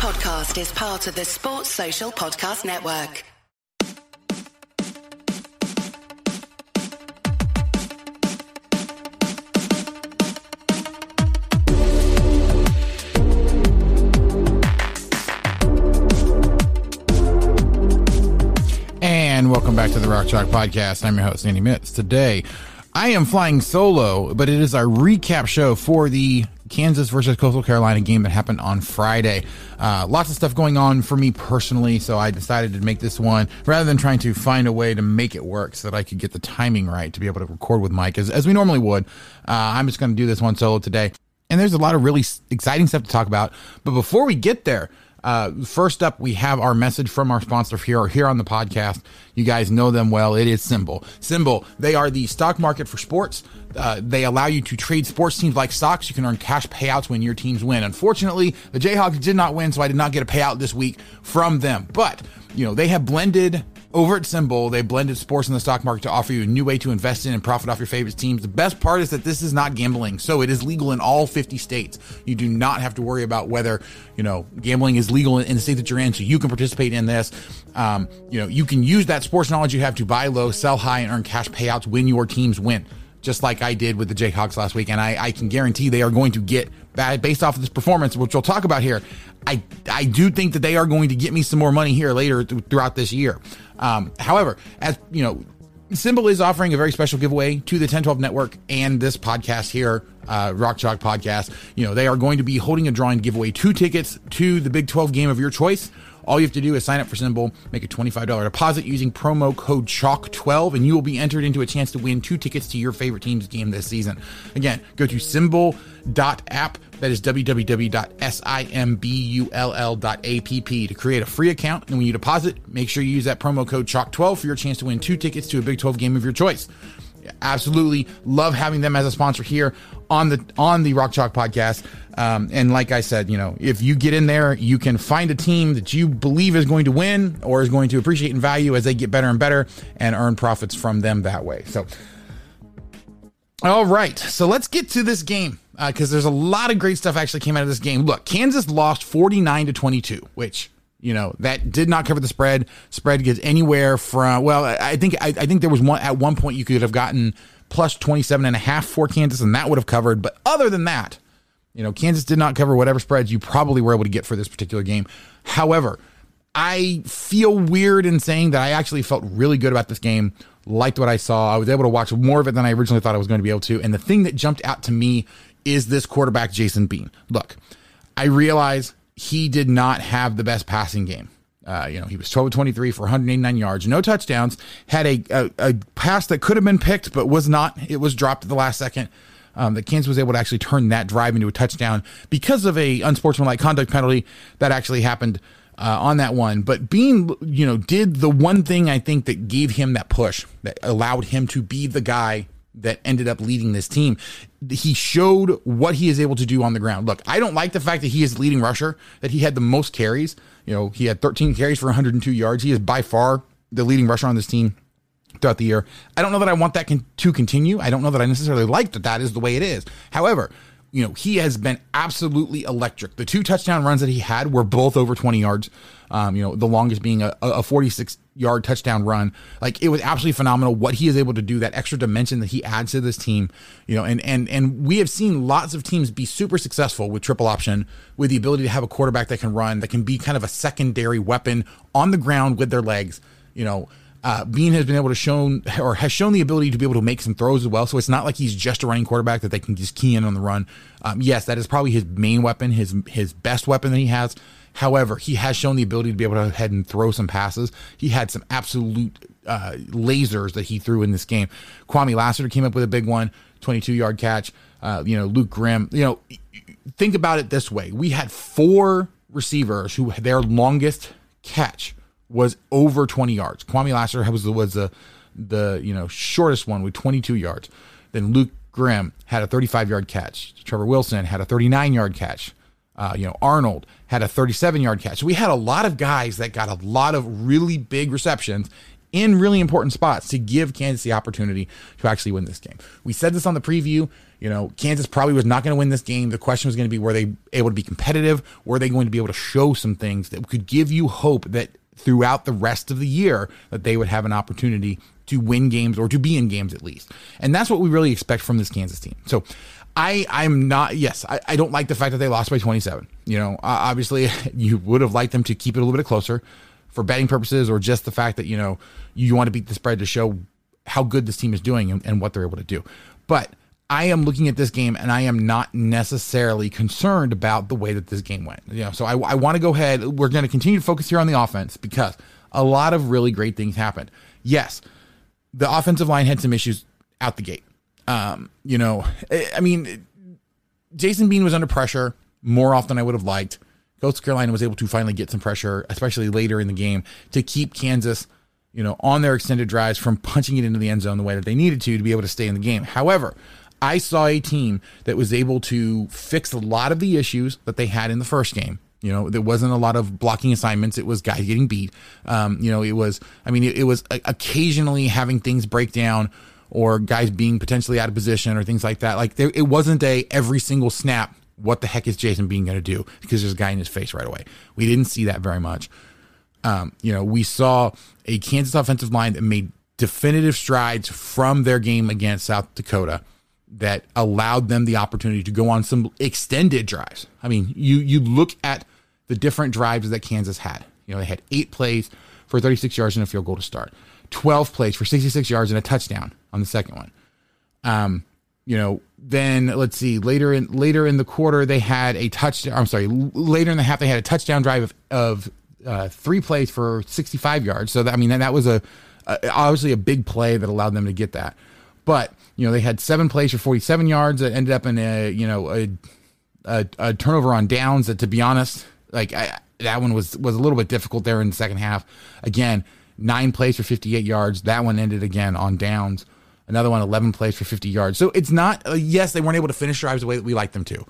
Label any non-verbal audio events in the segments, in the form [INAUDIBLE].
podcast is part of the Sports Social Podcast Network. And welcome back to the Rock Chalk Podcast. I'm your host, Andy Mitts. Today, I am flying solo, but it is our recap show for the Kansas versus Coastal Carolina game that happened on Friday. Uh, lots of stuff going on for me personally, so I decided to make this one rather than trying to find a way to make it work so that I could get the timing right to be able to record with Mike as, as we normally would. Uh, I'm just going to do this one solo today. And there's a lot of really exciting stuff to talk about. But before we get there, uh, first up, we have our message from our sponsor here, here on the podcast. You guys know them well. It is SimBull. SimBull, they are the stock market for sports. Uh, they allow you to trade sports teams like stocks. You can earn cash payouts when your teams win. Unfortunately, the Jayhawks did not win, so I did not get a payout this week from them. But, you know, they have blended over at SimBull, they blended sports and the stock market to offer you a new way to invest in and profit off your favorite teams. The best part is that this is not gambling. So it is legal in all 50 states. You do not have to worry about whether, you know, gambling is legal in the state that you're in. So you can participate in this. Um, you know, you can use that sports knowledge you have to buy low, sell high, and earn cash payouts when your teams win just like I did with the Jayhawks last week. And I, I, can guarantee they are going to get bad based off of this performance, which we'll talk about here. I, I do think that they are going to get me some more money here later th- throughout this year. Um, however, as you know, SimBull is offering a very special giveaway to the 1012 network and this podcast here, uh, Rock Chalk podcast. You know, they are going to be holding a drawing giveaway two tickets to the Big 12 game of your choice. All you have to do is sign up for SimBull, make a $25 deposit using promo code CHALK12, and you will be entered into a chance to win two tickets to your favorite team's game this season. Again, go to simbull.app, that is www.simbull.app to create a free account. And when you deposit, make sure you use that promo code CHALK12 for your chance to win two tickets to a Big 12 game of your choice absolutely love having them as a sponsor here on the on the Rock Chalk podcast. Um, and like I said, you know, if you get in there, you can find a team that you believe is going to win or is going to appreciate in value as they get better and better, and earn profits from them that way. So, all right, so let's get to this game because uh, there's a lot of great stuff actually came out of this game. Look, Kansas lost 49 to 22, which you know that did not cover the spread. Spread gets anywhere from well, I think I, I think there was one at one point you could have gotten plus 27 and a half for Kansas and that would have covered. But other than that, you know, Kansas did not cover whatever spreads you probably were able to get for this particular game. However, I feel weird in saying that I actually felt really good about this game, liked what I saw. I was able to watch more of it than I originally thought I was going to be able to. And the thing that jumped out to me is this quarterback, Jason Bean. Look, I realize he did not have the best passing game. Uh, you know, he was 12 23 for 189 yards, no touchdowns, had a, a, a, pass that could have been picked, but was not. It was dropped at the last second. Um, Kansas was able to actually turn that drive into a touchdown because of a unsportsmanlike conduct penalty that actually happened uh, on that one. But Bean, you know, did the one thing I think that gave him that push that allowed him to be the guy that ended up leading this team. He showed what he is able to do on the ground. Look, I don't like the fact that he is leading rusher, that he had the most carries. You know, he had 13 carries for 102 yards. He is by far the leading rusher on this team throughout the year. I don't know that I want that con- to continue. I don't know that I necessarily like that that is the way it is. However, you know, he has been absolutely electric. The two touchdown runs that he had were both over 20 yards. Um, you know, the longest being a, a 46 yard touchdown run. Like it was absolutely phenomenal what he is able to do, that extra dimension that he adds to this team. You know, and and and we have seen lots of teams be super successful with triple option, with the ability to have a quarterback that can run, that can be kind of a secondary weapon on the ground with their legs. You know, uh, Bean has been able to shown or has shown the ability to be able to make some throws as well. So it's not like he's just a running quarterback that they can just key in on the run. Um, yes, that is probably his main weapon, his his best weapon that he has. However, he has shown the ability to be able to head and throw some passes. He had some absolute uh, lasers that he threw in this game. Kwamie Lassiter came up with a big one, 22 yard catch. Uh, you know, Luke Grimm. You know, think about it this way: we had four receivers who their longest catch was over 20 yards. Kwamie Lassiter was the, was the the you know shortest one with 22 yards. Then Luke Grimm had a 35 yard catch. Trevor Wilson had a 39 yard catch. Uh, you know Arnold had a 37 yard catch. So we had a lot of guys that got a lot of really big receptions in really important spots to give Kansas the opportunity to actually win this game. We said this on the preview. You know, Kansas probably was not going to win this game. The question was going to be were they able to be competitive? Were they going to be able to show some things that could give you hope that throughout the rest of the year that they would have an opportunity to win games or to be in games at least. And that's what we really expect from this Kansas team. So I I'm not yes I, I don't like the fact that they lost by 27. You know, obviously [LAUGHS] you would have liked them to keep it a little bit closer for betting purposes or just the fact that you know you want to beat the spread to show how good this team is doing and, and what they're able to do. But I am looking at this game and I am not necessarily concerned about the way that this game went. You know, so I, I want to go ahead. We're going to continue to focus here on the offense because a lot of really great things happened. Yes, the offensive line had some issues out the gate. Um, you know, I mean, Jason Bean was under pressure more often than I would have liked. Coastal Carolina was able to finally get some pressure, especially later in the game, to keep Kansas, you know, on their extended drives from punching it into the end zone the way that they needed to to be able to stay in the game. However, I saw a team that was able to fix a lot of the issues that they had in the first game. You know, there wasn't a lot of blocking assignments. It was guys getting beat. Um, you know, it was, I mean, it, it was occasionally having things break down or guys being potentially out of position or things like that. Like there, it wasn't a every single snap. What the heck is Jason Bean going to do? Because there's a guy in his face right away. We didn't see that very much. Um, you know, we saw a Kansas offensive line that made definitive strides from their game against South Dakota that allowed them the opportunity to go on some extended drives. I mean, you you look at the different drives that Kansas had. You know, they had eight plays for 36 yards and a field goal to start, 12 plays for 66 yards and a touchdown on the second one. Um, you know, then let's see, later in later in the quarter they had a touchdown. I'm sorry, later in the half they had a touchdown drive of, of uh, three plays for 65 yards. So that, I mean, that, that was a, a obviously a big play that allowed them to get that. But you know, they had seven plays for 47 yards that ended up in a you know a a, a turnover on downs. That to be honest, like I, that one was was a little bit difficult there in the second half. Again, nine plays for 58 yards. That one ended again on downs. Another one, 11 plays for 50 yards. So it's not, uh, yes, they weren't able to finish drives the way that we like them to,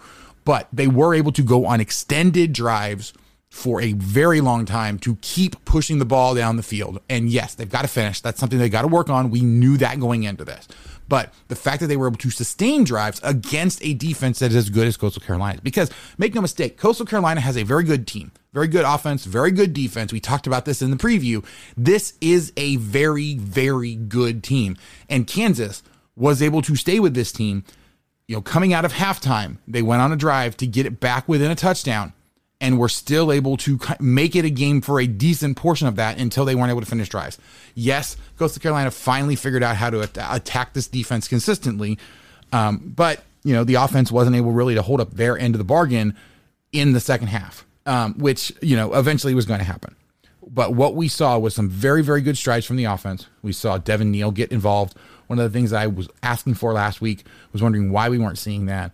but they were able to go on extended drives for a very long time to keep pushing the ball down the field. And yes, they've got to finish. That's something they got to work on. We knew that going into this. But the fact that they were able to sustain drives against a defense that is as good as Coastal Carolina, because make no mistake, Coastal Carolina has a very good team, very good offense, very good defense. We talked about this in the preview. This is a very, very good team. And Kansas was able to stay with this team. You know, coming out of halftime, they went on a drive to get it back within a touchdown and were still able to make it a game for a decent portion of that until they weren't able to finish drives. Yes, Coastal Carolina finally figured out how to attack this defense consistently, um, but you know the offense wasn't able really to hold up their end of the bargain in the second half, um, which you know eventually was going to happen. But what we saw was some very very good strides from the offense. We saw Devin Neal get involved. One of the things I was asking for last week was wondering why we weren't seeing that.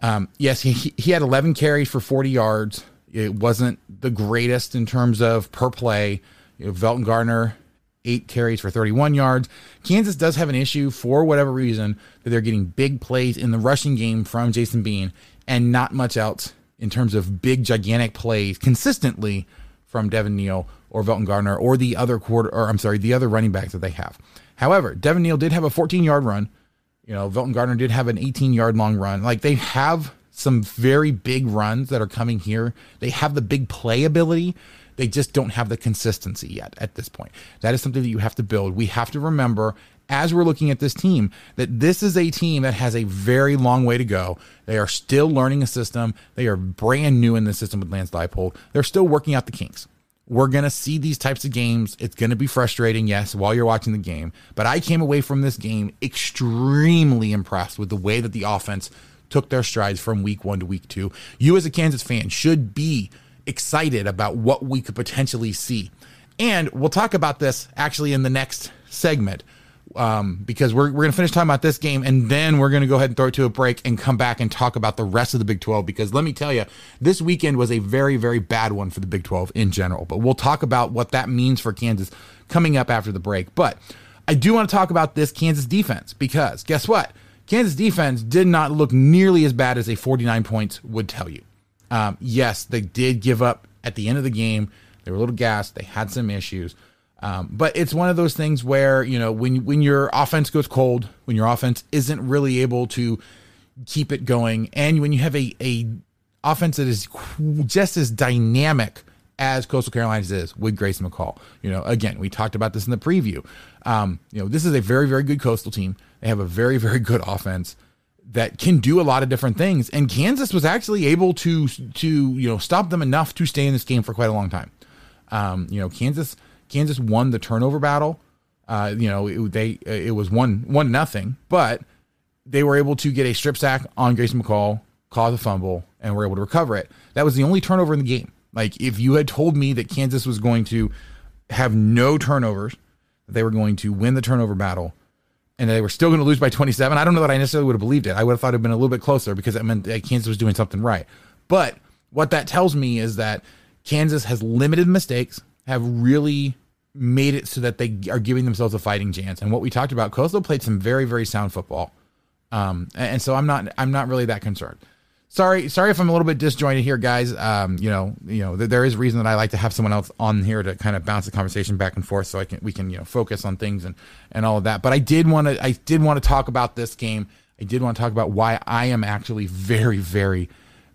Um, yes, he, he had 11 carries for 40 yards. It wasn't the greatest in terms of per play. You know, Velton Gardner, eight carries for 31 yards. Kansas does have an issue for whatever reason that they're getting big plays in the rushing game from Jason Bean and not much else in terms of big, gigantic plays consistently from Devin Neal or Velton Gardner or the other quarter, or I'm sorry, the other running backs that they have. However, Devin Neal did have a 14 yard run. You know, Velton Gardner did have an 18 yard long run. Like they have some very big runs that are coming here. They have the big play ability. They just don't have the consistency yet at this point. That is something that you have to build. We have to remember as we're looking at this team that this is a team that has a very long way to go. They are still learning a system. They are brand new in the system with Lance Leipold. They're still working out the kinks. We're going to see these types of games. It's going to be frustrating, yes, while you're watching the game. But I came away from this game extremely impressed with the way that the offense took their strides from week one to week two. You, as a Kansas fan, should be excited about what we could potentially see. And we'll talk about this actually in the next segment um, because we're, we're going to finish talking about this game and then we're going to go ahead and throw it to a break and come back and talk about the rest of the Big 12. Because let me tell you, this weekend was a very, very bad one for the Big 12 in general. But we'll talk about what that means for Kansas coming up after the break. But I do want to talk about this Kansas defense because guess what? Kansas defense did not look nearly as bad as a 49 points would tell you. Um, yes, they did give up at the end of the game. They were a little gassed. They had some issues. Um, but it's one of those things where you know when when your offense goes cold, when your offense isn't really able to keep it going, and when you have a a offense that is just as dynamic as Coastal Carolina's is with Grayson McCall. You know, again, we talked about this in the preview. Um, you know, this is a very, very good Coastal team. They have a very, very good offense that can do a lot of different things. And Kansas was actually able to to you know stop them enough to stay in this game for quite a long time. Um, you know, Kansas Kansas won the turnover battle. Uh, you know, it, they it was one one nothing, but they were able to get a strip sack on Grayson McCall, cause a fumble, and were able to recover it. That was the only turnover in the game. Like if you had told me that Kansas was going to have no turnovers, they were going to win the turnover battle, and they were still going to lose by 27, I don't know that I necessarily would have believed it. I would have thought it'd been a little bit closer because that meant that Kansas was doing something right. But what that tells me is that Kansas has limited mistakes, have really made it so that they are giving themselves a fighting chance. And what we talked about, Coastal played some very, very sound football. Um, and so I'm not, I'm not really that concerned sorry sorry if i'm a little bit disjointed here guys. Um, you know you know there is reason that i like to have someone else on here to kind of bounce the conversation back and forth so i can we can you know focus on things and and all of that. But i did want to i did want to talk about this game. I did want to talk about why i am actually very very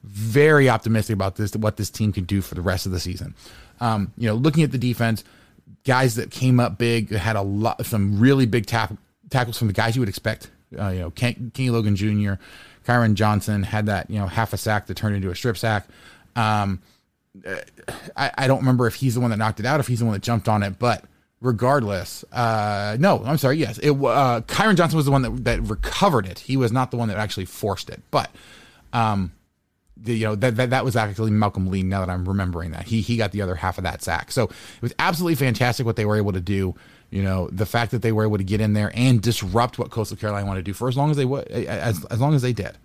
very optimistic about this what this team can do for the rest of the season. Um, you know looking at the defense guys that came up big had a lot some really big tap, tackles from the guys you would expect. Uh, you know kenny logan jr Kyron Johnson had that, you know, half a sack that turned into a strip sack. Um, I, I don't remember if he's the one that knocked it out, if he's the one that jumped on it, but regardless, uh, no, I'm sorry. Yes, it, uh, Kyron Johnson was the one that, that recovered it. He was not the one that actually forced it, but, um, the, you know that, that that was actually Malcolm Lee. Now that I'm remembering that he he got the other half of that sack, so it was absolutely fantastic what they were able to do. You know, the fact that they were able to get in there and disrupt what Coastal Carolina wanted to do for as long as they as, as long as they did.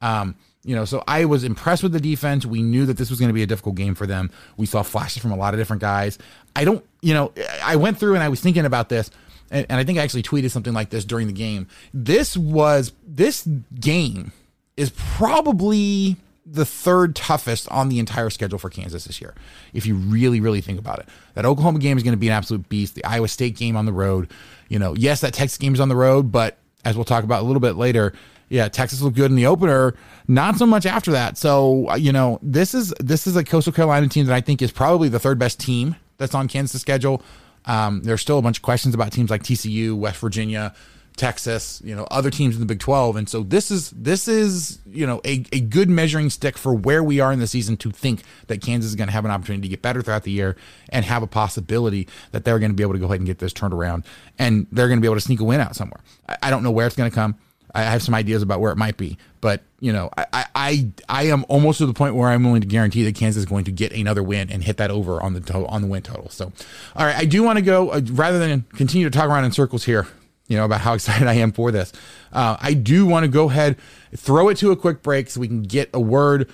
Um, you know, so I was impressed with the defense. We knew that this was going to be a difficult game for them. We saw flashes from a lot of different guys. I don't, you know, I went through and I was thinking about this, and, and I think I actually tweeted something like this during the game. This was, this game is probably the third toughest on the entire schedule for Kansas this year, if you really, really think about it. That Oklahoma game is going to be an absolute beast. The Iowa State game on the road, you know, yes, that Texas game is on the road, but as we'll talk about a little bit later, yeah, Texas looked good in the opener, not so much after that. So, uh, you know, this is this is a Coastal Carolina team that I think is probably the third best team that's on Kansas' schedule. Um, there's still a bunch of questions about teams like TCU, West Virginia, Texas, you know, other teams in the Big 12. And so this is this is, you know, a, a good measuring stick for where we are in the season to think that Kansas is going to have an opportunity to get better throughout the year and have a possibility that they're going to be able to go ahead and get this turned around and they're going to be able to sneak a win out somewhere. I, I don't know where it's going to come. I have some ideas about where it might be, but you know, I, I I am almost to the point where I'm willing to guarantee that Kansas is going to get another win and hit that over on the to- on the win total. So, all right, I do want to go uh, rather than continue to talk around in circles here you know, about how [LAUGHS] excited I am for this. Uh, I do want to go ahead, throw it to a quick break so we can get a word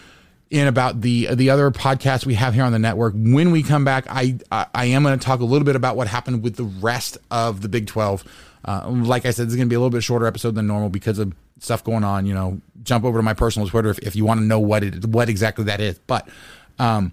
in about the the other podcasts we have here on the network. When we come back, I I, I am going to talk a little bit about what happened with the rest of the Big Twelve. Uh, like I said, this is going to be a little bit shorter episode than normal because of stuff going on. You know, jump over to my personal Twitter if, if you want to know what it what exactly that is. But um,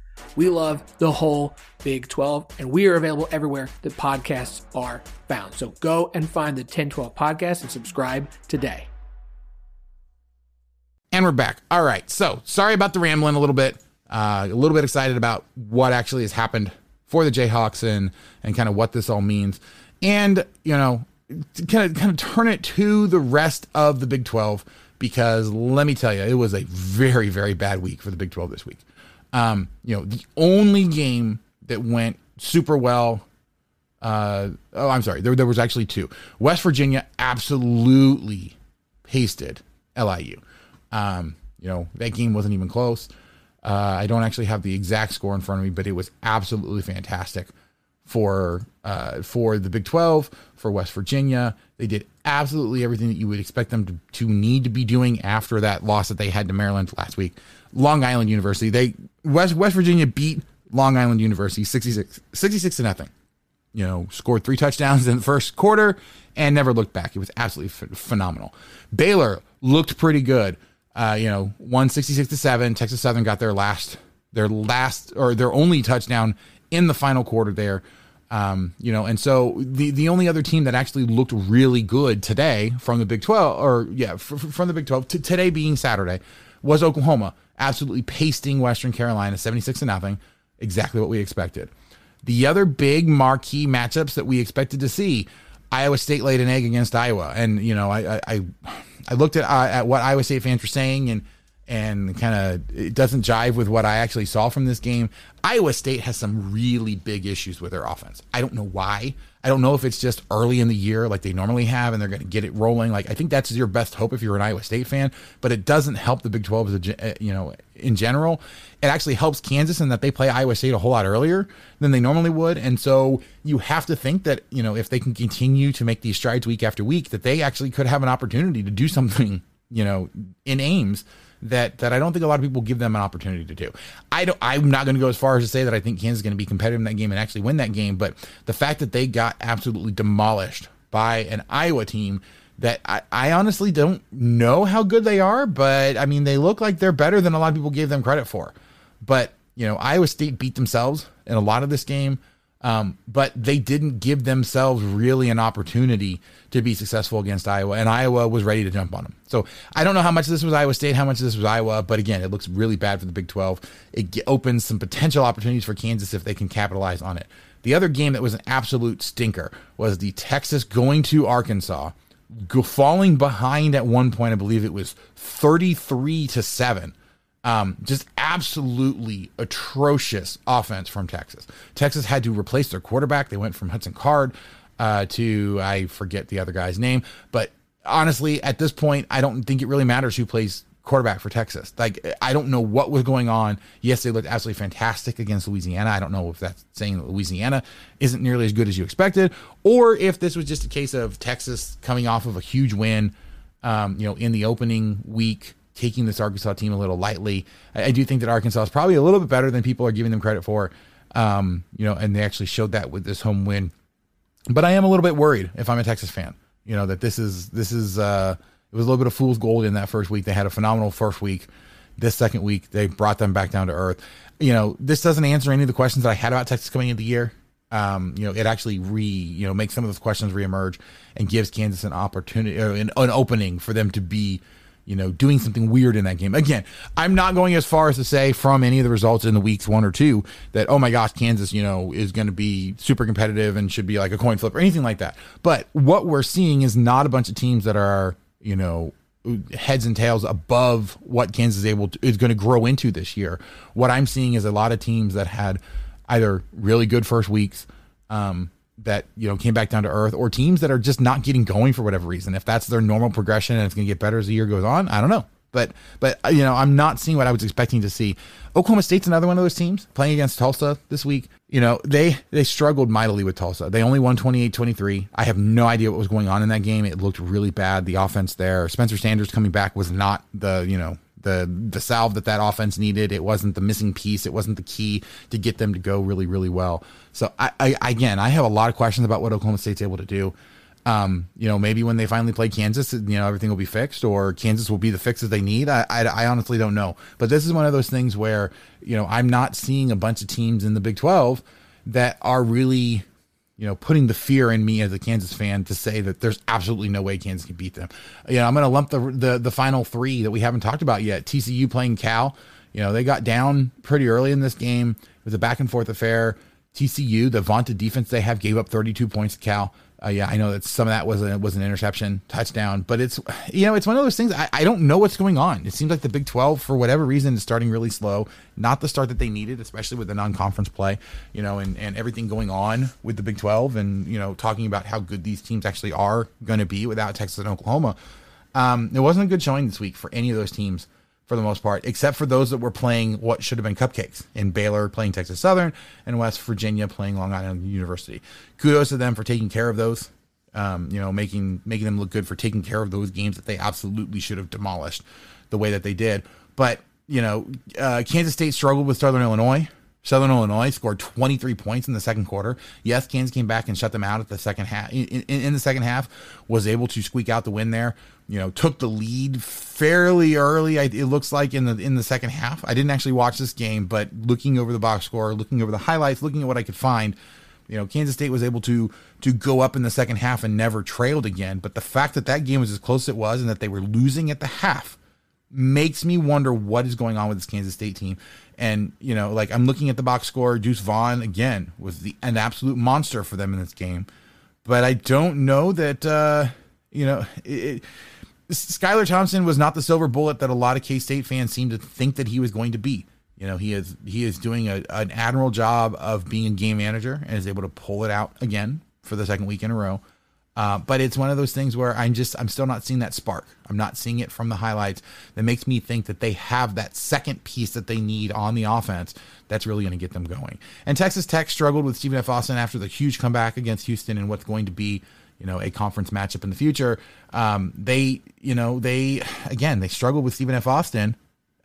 We love the whole Big 12, and we are available everywhere that podcasts are found. So go and find the 1012 podcast and subscribe today. And we're back. All right. So sorry about the rambling a little bit. Uh, a little bit excited about what actually has happened for the Jayhawks and and kind of what this all means. And you know, kind of kind of turn it to the rest of the Big 12 because let me tell you, it was a very very bad week for the Big 12 this week. Um, you know, the only game that went super well. Uh, oh, I'm sorry. There, there was actually two. West Virginia absolutely pasted LIU. Um, you know, that game wasn't even close. Uh, I don't actually have the exact score in front of me, but it was absolutely fantastic for uh, for the Big 12, for West Virginia. They did absolutely everything that you would expect them to, to need to be doing after that loss that they had to Maryland last week. Long Island University, they West West Virginia beat Long Island University 66, 66 to nothing. You know, scored three touchdowns in the first quarter and never looked back. It was absolutely ph- phenomenal. Baylor looked pretty good. Uh, you know, won 66 to 7. Texas Southern got their last their last or their only touchdown in the final quarter there. Um, you know, and so the the only other team that actually looked really good today from the Big 12 or yeah, f- from the Big 12 to today being Saturday was Oklahoma, absolutely pasting Western Carolina 76 to nothing, exactly what we expected. The other big marquee matchups that we expected to see, Iowa State laid an egg against Iowa, and you know, I I, I looked at uh, at what Iowa State fans were saying, and and kind of it doesn't jive with what I actually saw from this game. Iowa State has some really big issues with their offense. I don't know why. I don't know if it's just early in the year like they normally have and they're going to get it rolling. Like I think that's your best hope if you're an Iowa State fan, but it doesn't help the Big 12 as a, uh, you know in general. It actually helps Kansas in that they play Iowa State a whole lot earlier than they normally would, and so you have to think that you know if they can continue to make these strides week after week, that they actually could have an opportunity to do something [LAUGHS] you know in Ames that that I don't think a lot of people give them an opportunity to do. I don't. I'm not going to go as far as to say that I think Kansas is going to be competitive in that game and actually win that game. But the fact that they got absolutely demolished by an Iowa team that I, I honestly don't know how good they are, but I mean they look like they're better than a lot of people gave them credit for. But you know Iowa State beat themselves in a lot of this game. Um, but they didn't give themselves really an opportunity to be successful against Iowa, and Iowa was ready to jump on them. So I don't know how much this was Iowa State, how much this was Iowa, but again, it looks really bad for the Big 12. It opens some potential opportunities for Kansas if they can capitalize on it. The other game that was an absolute stinker was the Texas going to Arkansas, falling behind at one point. I believe it was 33 to 7 um, just absolutely atrocious offense from Texas. Texas had to replace their quarterback. They went from Hudson Card uh, to I forget the other guy's name, but honestly, at this point, I don't think it really matters who plays quarterback for Texas. Like I don't know what was going on. Yes, they looked absolutely fantastic against Louisiana. I don't know if that's saying that Louisiana isn't nearly as good as you expected, or if this was just a case of Texas coming off of a huge win, um, you know, in the opening week taking this Arkansas team a little lightly. I, I, do think that Arkansas is probably a little bit better than people are giving them credit for. Um, you know, and they actually showed that with this home win. But I am a little bit worried if I'm a Texas fan. You know that this is this is uh, it was a little bit of fool's gold in that first week. They had a phenomenal first week. This second week, they brought them back down to earth. You know, this doesn't answer any of the questions that I had about Texas coming into the year. Um, you know, it actually re, you know, makes some of those questions reemerge and gives Kansas an opportunity, an, an opening for them to be you know, doing something weird in that game. Again, I'm not going as far as to say from any of the results in the weeks one or two that, oh my gosh, Kansas, you know, is going to be super competitive and should be like a coin flip or anything like that. But what we're seeing is not a bunch of teams that are, you know, heads and tails above what Kansas is able to, is going to grow into this year. What I'm seeing is a lot of teams that had either really good first weeks, um, that you know came back down to earth or teams that are just not getting going for whatever reason. If that's their normal progression and it's going to get better as the year goes on i don't know. But but uh, you know i'm not seeing what i was expecting to see. Oklahoma state's another one of those teams playing against tulsa this week. You know they they struggled mightily with tulsa. They only won 28-23 i have no idea what was going on in that game. It looked really bad. The offense there spencer sanders coming back was not the you know the the salve that that offense needed. It wasn't the missing piece. It wasn't the key to get them to go really really well. So I, I again I have a lot of questions about what Oklahoma State's able to do. Um, you know, maybe when they finally play Kansas, you know, everything will be fixed, or Kansas will be the fixes they need. I, I, I honestly don't know. But this is one of those things where you know I'm not seeing a bunch of teams in the Big Twelve that are really you know, putting the fear in me as a Kansas fan to say that there's absolutely no way Kansas can beat them. You know, I'm going to lump the, the the final three that we haven't talked about yet. TCU playing Cal. You know, they got down pretty early in this game. It was a back and forth affair. TCU, the vaunted defense they have, gave up 32 points to Cal. Uh, yeah, I know that some of that was a, was an interception, touchdown, but it's you know it's one of those things. I, I don't know what's going on. It seems like the Big Twelve, for whatever reason, is starting really slow. Not the start that they needed, especially with the non-conference play, you know, and and everything going on with the Big Twelve, and you know talking about how good these teams actually are going to be without Texas and Oklahoma. Um, it wasn't a good showing this week for any of those teams for the most part, except for those that were playing what should have been cupcakes in Baylor playing Texas Southern and West Virginia playing Long Island University. Kudos to them for taking care of those. um, you know, making making them look good for taking care of those games that they absolutely should have demolished the way that they did. But you know, uh, Kansas State struggled with Southern Illinois. Southern Illinois scored 23 points in the second quarter. Yes, Kansas came back and shut them out at the second half. In, in, in, the second half, was able to squeak out the win there. You know, took the lead fairly early. It looks like in the in the second half. I didn't actually watch this game, but looking over the box score, looking over the highlights, looking at what I could find, you know, Kansas State was able to to go up in the second half and never trailed again. But the fact that that game was as close as it was and that they were losing at the half makes me wonder what is going on with this Kansas State team. And you know, like I'm looking at the box score, Deuce Vaughn again was the an absolute monster for them in this game. But I don't know that uh, you know it, Skylar Thompson was not the silver bullet that a lot of K State fans seem to think that he was going to be. You know, he is he is doing a, an admirable job of being a game manager and is able to pull it out again for the second week in a row. Uh, but it's one of those things where I'm just I'm still not seeing that spark. I'm not seeing it from the highlights that makes me think that they have that second piece that they need on the offense that's really going to get them going. And Texas Tech struggled with Stephen F. Austin after the huge comeback against Houston and what's going to be you know a conference matchup in the future. Um, they you know they again they struggled with Stephen F. Austin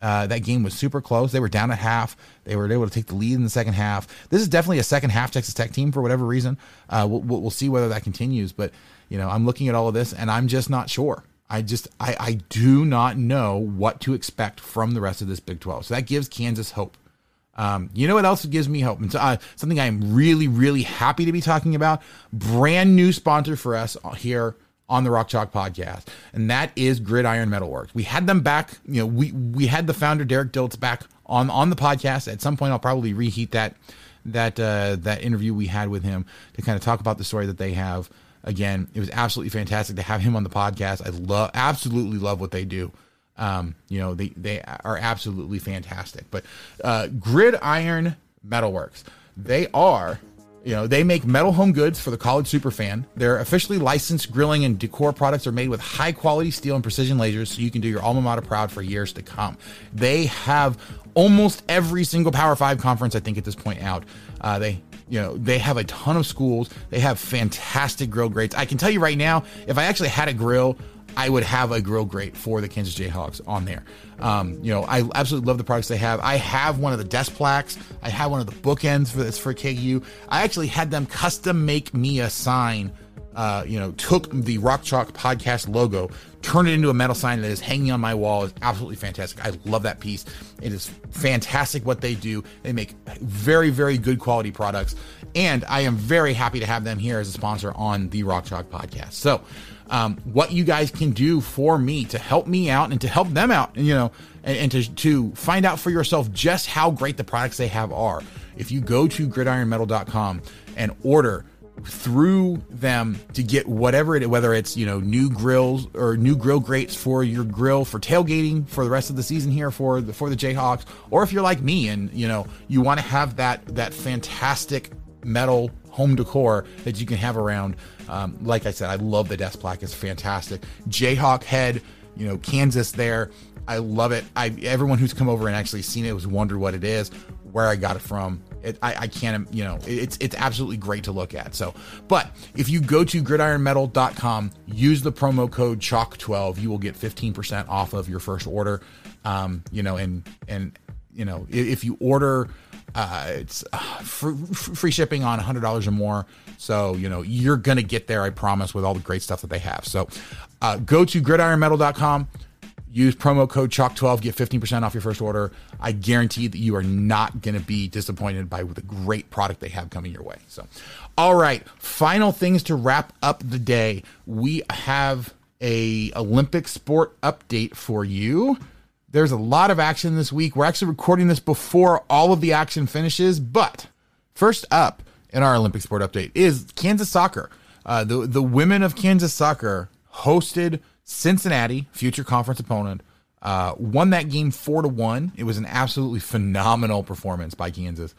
uh, that game was super close. They were down at half. They were able to take the lead in the second half. This is definitely a second half Texas Tech team for whatever reason. Uh, we'll, we'll see whether that continues. But you know, I'm looking at all of this and I'm just not sure. I just I, I do not know what to expect from the rest of this Big 12. So that gives Kansas hope. Um, you know what else gives me hope? And so, uh, something I am really really happy to be talking about. Brand new sponsor for us here on the Rock Chalk podcast, and that is Gridiron Metalworks. We had them back. You know, we we had the founder Derek Diltz back on on the podcast. At some point, I'll probably reheat that that uh, that interview we had with him to kind of talk about the story that they have. Again, it was absolutely fantastic to have him on the podcast. I love, absolutely love what they do. Um, you know, they they are absolutely fantastic. But uh, Gridiron Metalworks, they are you know, they make metal home goods for the college superfan. Their officially licensed grilling and decor products are made with high quality steel and precision lasers so you can do your alma mater proud for years to come. They have almost every single Power 5 conference I think at this point out. Uh, they you know they have a ton of schools they have fantastic grill grates i can tell you right now if i actually had a grill I would have a grill grate for the Kansas Jayhawks on there. Um, you know, I absolutely love the products they have. I have one of the desk plaques. I have one of the bookends for this for KU. I actually had them custom make me a sign. Uh, you know, took the Rock Chalk podcast logo, turned it into a metal sign that is hanging on my wall. is absolutely fantastic. I love that piece. It is fantastic what they do. They make very, very good quality products, and I am very happy to have them here as a sponsor on the Rock Chalk podcast. So um, what you guys can do for me to help me out and to help them out, and you know, and, and to to find out for yourself just how great the products they have are. If you go to gridironmetal.com and order through them to get whatever it whether it's you know new grills or new grill grates for your grill for tailgating for the rest of the season here for the for the Jayhawks or if you're like me and you know you want to have that that fantastic metal home decor that you can have around. Um, like I said, I love the desk plaque; it's fantastic. Jayhawk head, you know, Kansas there. I love it. I everyone who's come over and actually seen it has wondered what it is, where I got it from. It, I, I can't, you know, it's it's absolutely great to look at. So, but if you go to gridironmetal.com, use the promo code Chalk12, you will get 15% off of your first order. Um, you know, and and you know, if you order uh, it's uh, free, free shipping on $100 or more. So, you know, you're going to get there, I promise, with all the great stuff that they have. So, uh, go to gridironmetal.com, use promo code CHALK12, get 15% off your first order. I guarantee that you are not going to be disappointed by the great product they have coming your way. So, all right, final things to wrap up the day. We have a Olympic sport update for you. There's a lot of action this week. We're actually recording this before all of the action finishes, but first up in our Olympic sport update is Kansas soccer. Uh, the the women of Kansas soccer hosted Cincinnati, future conference opponent, uh, won that game four to one. It was an absolutely phenomenal performance by Kansas.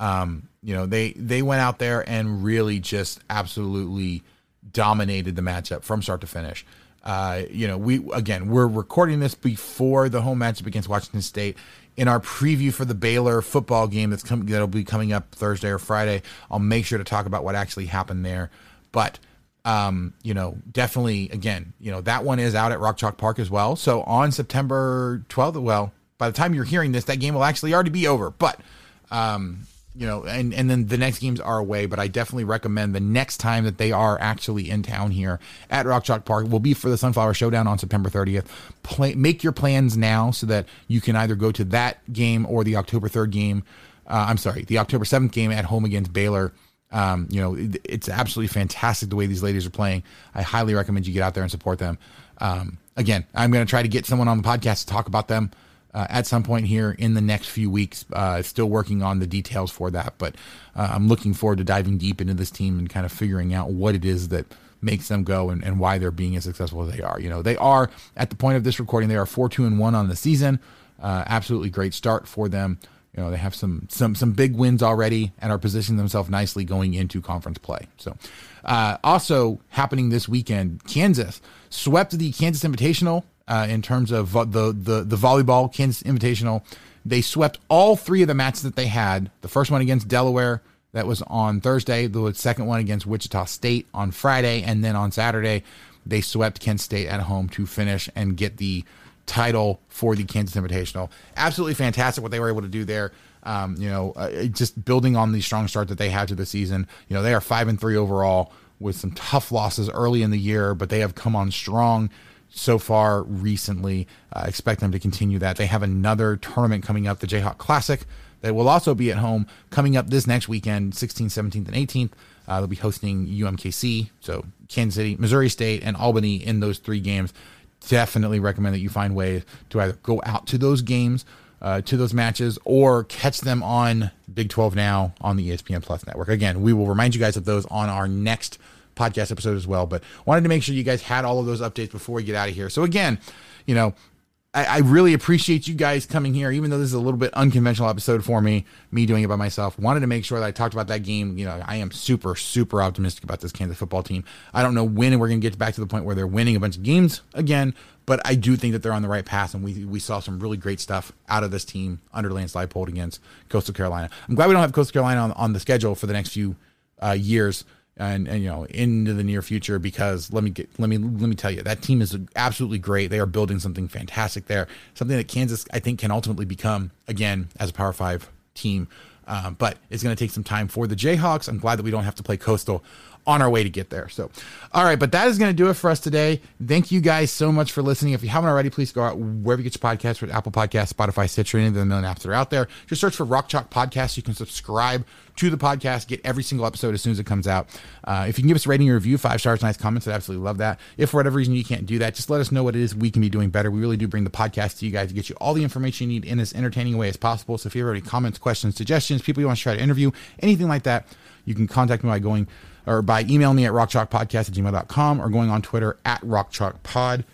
Um, you know they they went out there and really just absolutely dominated the matchup from start to finish. Uh, you know, we again we're recording this before the home matchup against Washington State. In our preview for the Baylor football game that's coming that'll be coming up Thursday or Friday, I'll make sure to talk about what actually happened there. But um, you know, definitely again, you know, that one is out at Rock Chalk Park as well. So on September 12th, well, by the time you're hearing this, that game will actually already be over. But um, you know, and and then the next games are away. But I definitely recommend the next time that they are actually in town here at Rock Chalk Park will be for the Sunflower Showdown on September 30th. Play, make your plans now so that you can either go to that game or the October 3rd game. Uh, I'm sorry, the October 7th game at home against Baylor. Um, you know, it, it's absolutely fantastic the way these ladies are playing. I highly recommend you get out there and support them. Um, again, I'm going to try to get someone on the podcast to talk about them uh, at some point here in the next few weeks. Uh, still working on the details for that, but uh, I'm looking forward to diving deep into this team and kind of figuring out what it is that makes them go and, and why they're being as successful as they are. You know, they are at the point of this recording, they are four, two, and one on the season. Uh, absolutely great start for them. You know, they have some some some big wins already and are positioning themselves nicely going into conference play. So, uh, also happening this weekend, Kansas swept the Kansas Invitational uh, in terms of the, the the volleyball Kansas Invitational. They swept all three of the matches that they had. The first one against Delaware, that was on Thursday. The second one against Wichita State on Friday, and then on Saturday, they swept Kent State at home to finish and get the title for the Kansas Invitational. Absolutely fantastic what they were able to do there. Um, you know, uh, just building on the strong start that they had to the season. You know, they are five and three overall with some tough losses early in the year, but they have come on strong so far recently. Uh, expect them to continue that. They have another tournament coming up, the Jayhawk Classic, that will also be at home coming up this next weekend, 16th, 17th, and 18th. Uh, they'll be hosting UMKC, so Kansas City, Missouri State, and Albany in those three games definitely recommend that you find ways to either go out to those games, uh, to those matches, or catch them on Big 12 Now on the ESPN Plus network. Again, we will remind you guys of those on our next podcast episode as well. But wanted to make sure you guys had all of those updates before we get out of here. So again, you know, I, I, really appreciate you guys coming here, even though this is a little bit unconventional episode for me, me doing it by myself. Wanted to make sure that I talked about that game. You know, I am super, super optimistic about this Kansas football team. I don't know when we're going to get back to the point where they're winning a bunch of games again, but I do think that they're on the right path, and we we saw some really great stuff out of this team under Lance Leipold against Coastal Carolina. I'm glad we don't have Coastal Carolina on, on the schedule for the next few uh, years and, and you know into the near future because let me get let me let me tell you that team is absolutely great. They are building something fantastic there, something that Kansas I think can ultimately become again as a Power Five team. Um, but it's going to take some time for the Jayhawks. I'm glad that we don't have to play Coastal on our way to get there. So, all right, but that is going to do it for us today. Thank you guys so much for listening. If you haven't already, please go out wherever you get your podcasts, with Apple Podcasts, Spotify, Stitcher, any of the million apps that are out there. Just search for Rock Chalk Podcast. You can subscribe to the podcast, get every single episode as soon as it comes out. Uh, if you can give us a rating or review, five stars, nice comments, I'd absolutely love that. If for whatever reason you can't do that, just let us know what it is we can be doing better. We really do bring the podcast to you guys to get you all the information you need in as entertaining a way as possible. So if you have any comments, questions, suggestions, people you want to try to interview, anything like that, you can contact me by going or by emailing me at rockchalkpodcast at gmail.com or going on Twitter at rockchalkpod.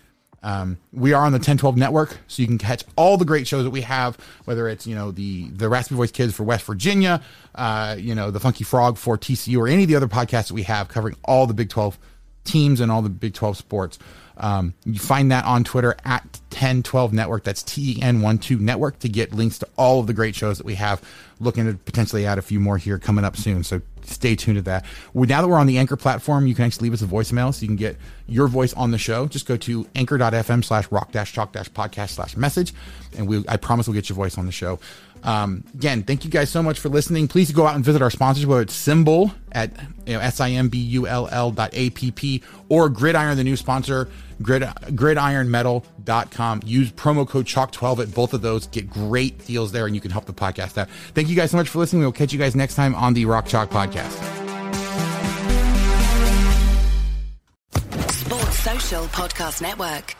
Um, we are on the 1012 network, so you can catch all the great shows that we have, whether it's, you know, the, the Raspy Voice Kids for West Virginia, uh, you know, the Funky Frog for TCU, or any of the other podcasts that we have covering all the Big 12 teams and all the Big 12 sports. Um, you find that on Twitter at 1012 Network. That's T E N 1 2 Network to get links to all of the great shows that we have. Looking to potentially add a few more here coming up soon. So stay tuned to that. Now that we're on the Anchor platform, you can actually leave us a voicemail so you can get your voice on the show. Just go to anchor.fm slash rock dash chalk dash podcast slash message. And we, I promise we'll get your voice on the show. Um, again, thank you guys so much for listening. Please go out and visit our sponsors, whether it's SimBull at you know, S-I-M-B-U-L-L dot A-P-P or Gridiron, the new sponsor, grid, gridironmetal.com. Use promo code CHALK12 at both of those. Get great deals there and you can help the podcast out. Thank you guys so much for listening. We'll catch you guys next time on the Rock Chalk Podcast. Sports Social Podcast Network.